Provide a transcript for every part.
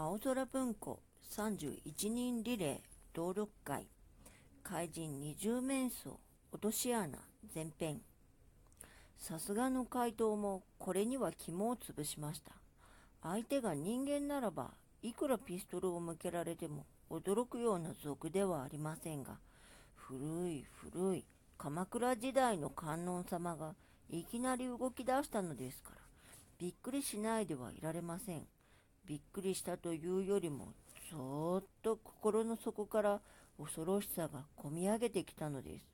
青空文庫31人リレー登録会怪人二重面相落とし穴前編。さすがの回答もこれには肝を潰しました。相手が人間ならばいくらピストルを向けられても驚くような族ではありませんが古い古い鎌倉時代の観音様がいきなり動き出したのですからびっくりしないではいられません。びっくりしたというよりもそーっと心の底から恐ろしさがこみ上げてきたのです。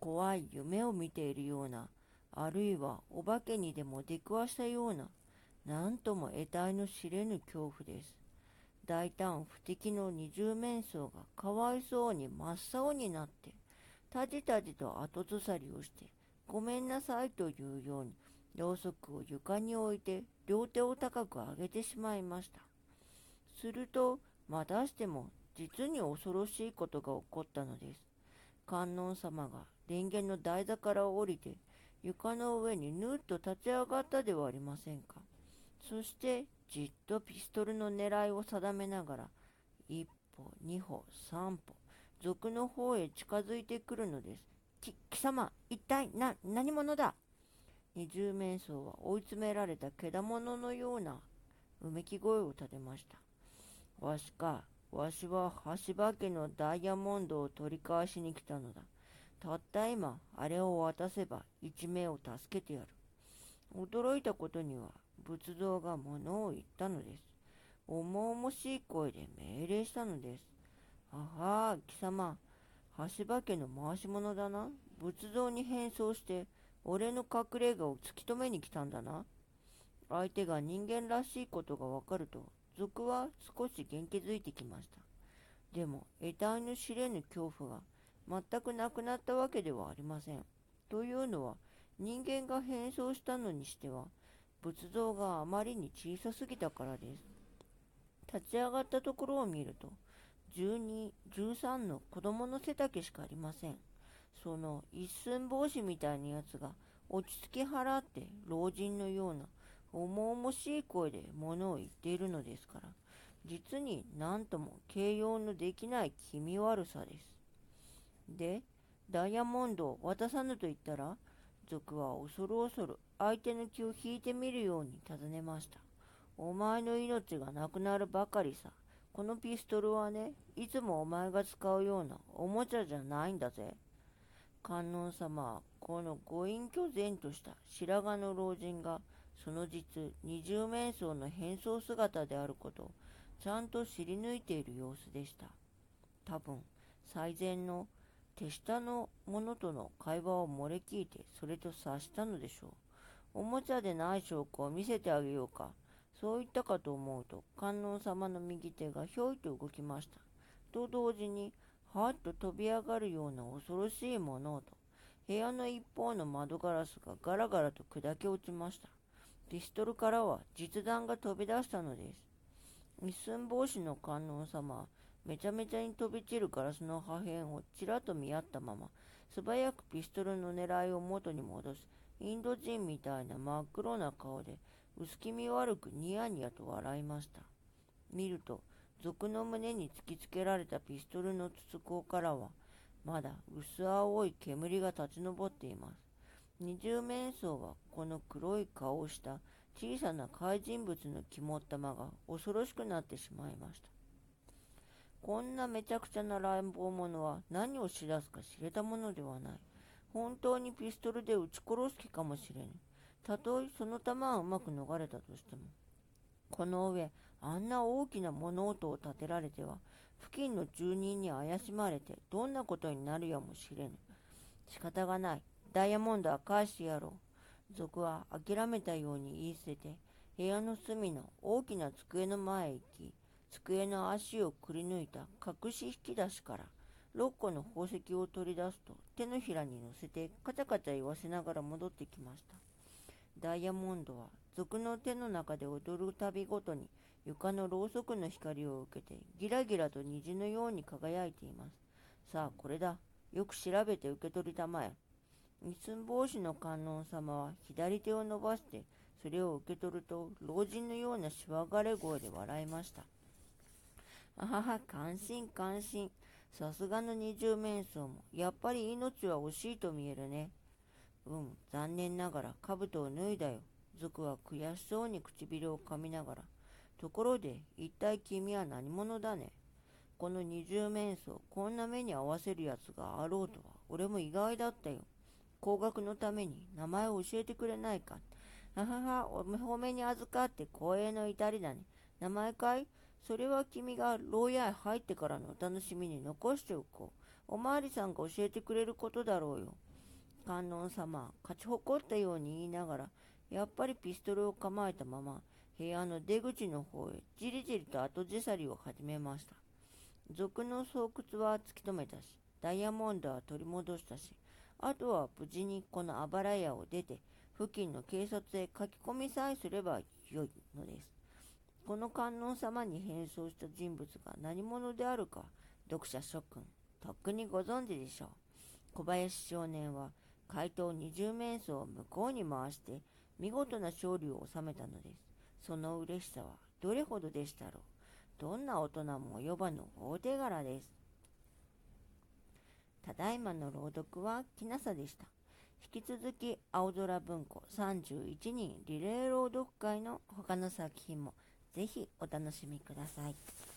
怖い夢を見ているようなあるいはお化けにでも出くわしたような何とも得体の知れぬ恐怖です。大胆不敵の二重面相がかわいそうに真っ青になってたじたじと後ずさりをしてごめんなさいというようにろうそくを床に置いて両手を高く上げてしまいました。するとまたしても実に恐ろしいことが起こったのです。観音様が蓮華の台座から降りて床の上にぬっと立ち上がったではありませんか。そしてじっとピストルの狙いを定めながら一歩二歩三歩族の方へ近づいてくるのです。き、貴様、一体、な、何者だ？二重面相は追い詰められた獣のようなうめき声を立てました。わしか、わしは橋場家のダイヤモンドを取り返しに来たのだ。たった今、あれを渡せば一命を助けてやる。驚いたことには、仏像が物を言ったのです。重々しい声で命令したのです。あは貴様、橋場家の回し者だな。仏像に変装して、俺の隠れ家を突き止めに来たんだな。相手が人間らしいことがわかると、族は少し元気づいてきました。でも、得体の知れぬ恐怖が全くなくなったわけではありません。というのは、人間が変装したのにしては、仏像があまりに小さすぎたからです。立ち上がったところを見ると、12、13の子供の背丈しかありません。その一寸法師みたいなやつが落ち着き払って老人のような重々しい声で物を言っているのですから、実に何とも形容のできない気味悪さです。で、ダイヤモンドを渡さぬと言ったら、族は恐る恐る相手の気を引いてみるように尋ねました。お前の命がなくなるばかりさ。このピストルはね、いつもお前が使うようなおもちゃじゃないんだぜ。観音様は、このご隠居然とした白髪の老人が、その実、二重面相の変装姿であることを、ちゃんと知り抜いている様子でした。多分、最善の手下の者との会話を漏れ聞いて、それと察したのでしょう。おもちゃでない証拠を見せてあげようか。そう言ったかと思うと、観音様の右手がひょいと動きました。と同時に、はっと飛び上がるような恐ろしいものと、部屋の一方の窓ガラスがガラガラと砕け落ちました。ピストルからは実弾が飛び出したのです。一寸法師の観音様は、めちゃめちゃに飛び散るガラスの破片をちらっと見合ったまま、素早くピストルの狙いを元に戻す、インド人みたいな真っ黒な顔で、薄気味悪くニヤニヤと笑いました。見ると、族の胸に突きつけられたピストルの筒香からは、まだ薄青い煙が立ち上っています。二重面相はこの黒い顔をした小さな怪人物の肝っ玉が恐ろしくなってしまいました。こんなめちゃくちゃな乱暴者は何をしだすか知れたものではない。本当にピストルで撃ち殺す気かもしれぬ。たとえその弾はうまく逃れたとしても、この上、あんな大きな物音を立てられては、付近の住人に怪しまれて、どんなことになるやもしれぬ。仕方がない。ダイヤモンドは返してやろう。族は諦めたように言い捨てて、部屋の隅の大きな机の前へ行き、机の足をくり抜いた隠し引き出しから、6個の宝石を取り出すと手のひらに乗せてカチャカチャ言わせながら戻ってきました。ダイヤモンドは族の手の中で踊るたびごとに床のろうそくの光を受けてギラギラと虹のように輝いています。さあ、これだ。よく調べて受け取りたまえ。三つ帽子の観音様は左手を伸ばしてそれを受け取ると老人のようなしわがれ声で笑いました。あはは、感心感心。さすがの二重面相も、やっぱり命は惜しいと見えるね。うん、残念ながら兜を脱いだよ。ズクは悔しそうに唇を噛みながら。ところで、一体君は何者だね。この二重面相、こんな目に合わせるやつがあろうとは、俺も意外だったよ。高額のために名前を教えてくれないか。ははは、お褒めに預かって光栄の至りだね。名前かい？それは君が牢屋へ入ってからのお楽しみに残しておこう。おまわりさんが教えてくれることだろうよ。観音様、勝ち誇ったように言いながら、やっぱりピストルを構えたまま、部屋の出口の方へじりじりと後ずさりを始めました。賊の巣窟は突き止めたし、ダイヤモンドは取り戻したし、あとは無事にこのあばら屋を出て、付近の警察へ書き込みさえすればよいのです。この観音様に変装した人物が何者であるか、読者諸君、とっくにご存知でしょう。小林少年は、怪盗二十面相を向こうに回して、見事な勝利を収めたのです。その嬉しさはどれほどでしたろう。どんな大人も呼ばぬ大手柄です。ただいまの朗読はきなさでした。引き続き青空文庫31人リレー朗読会の他の作品もぜひお楽しみください。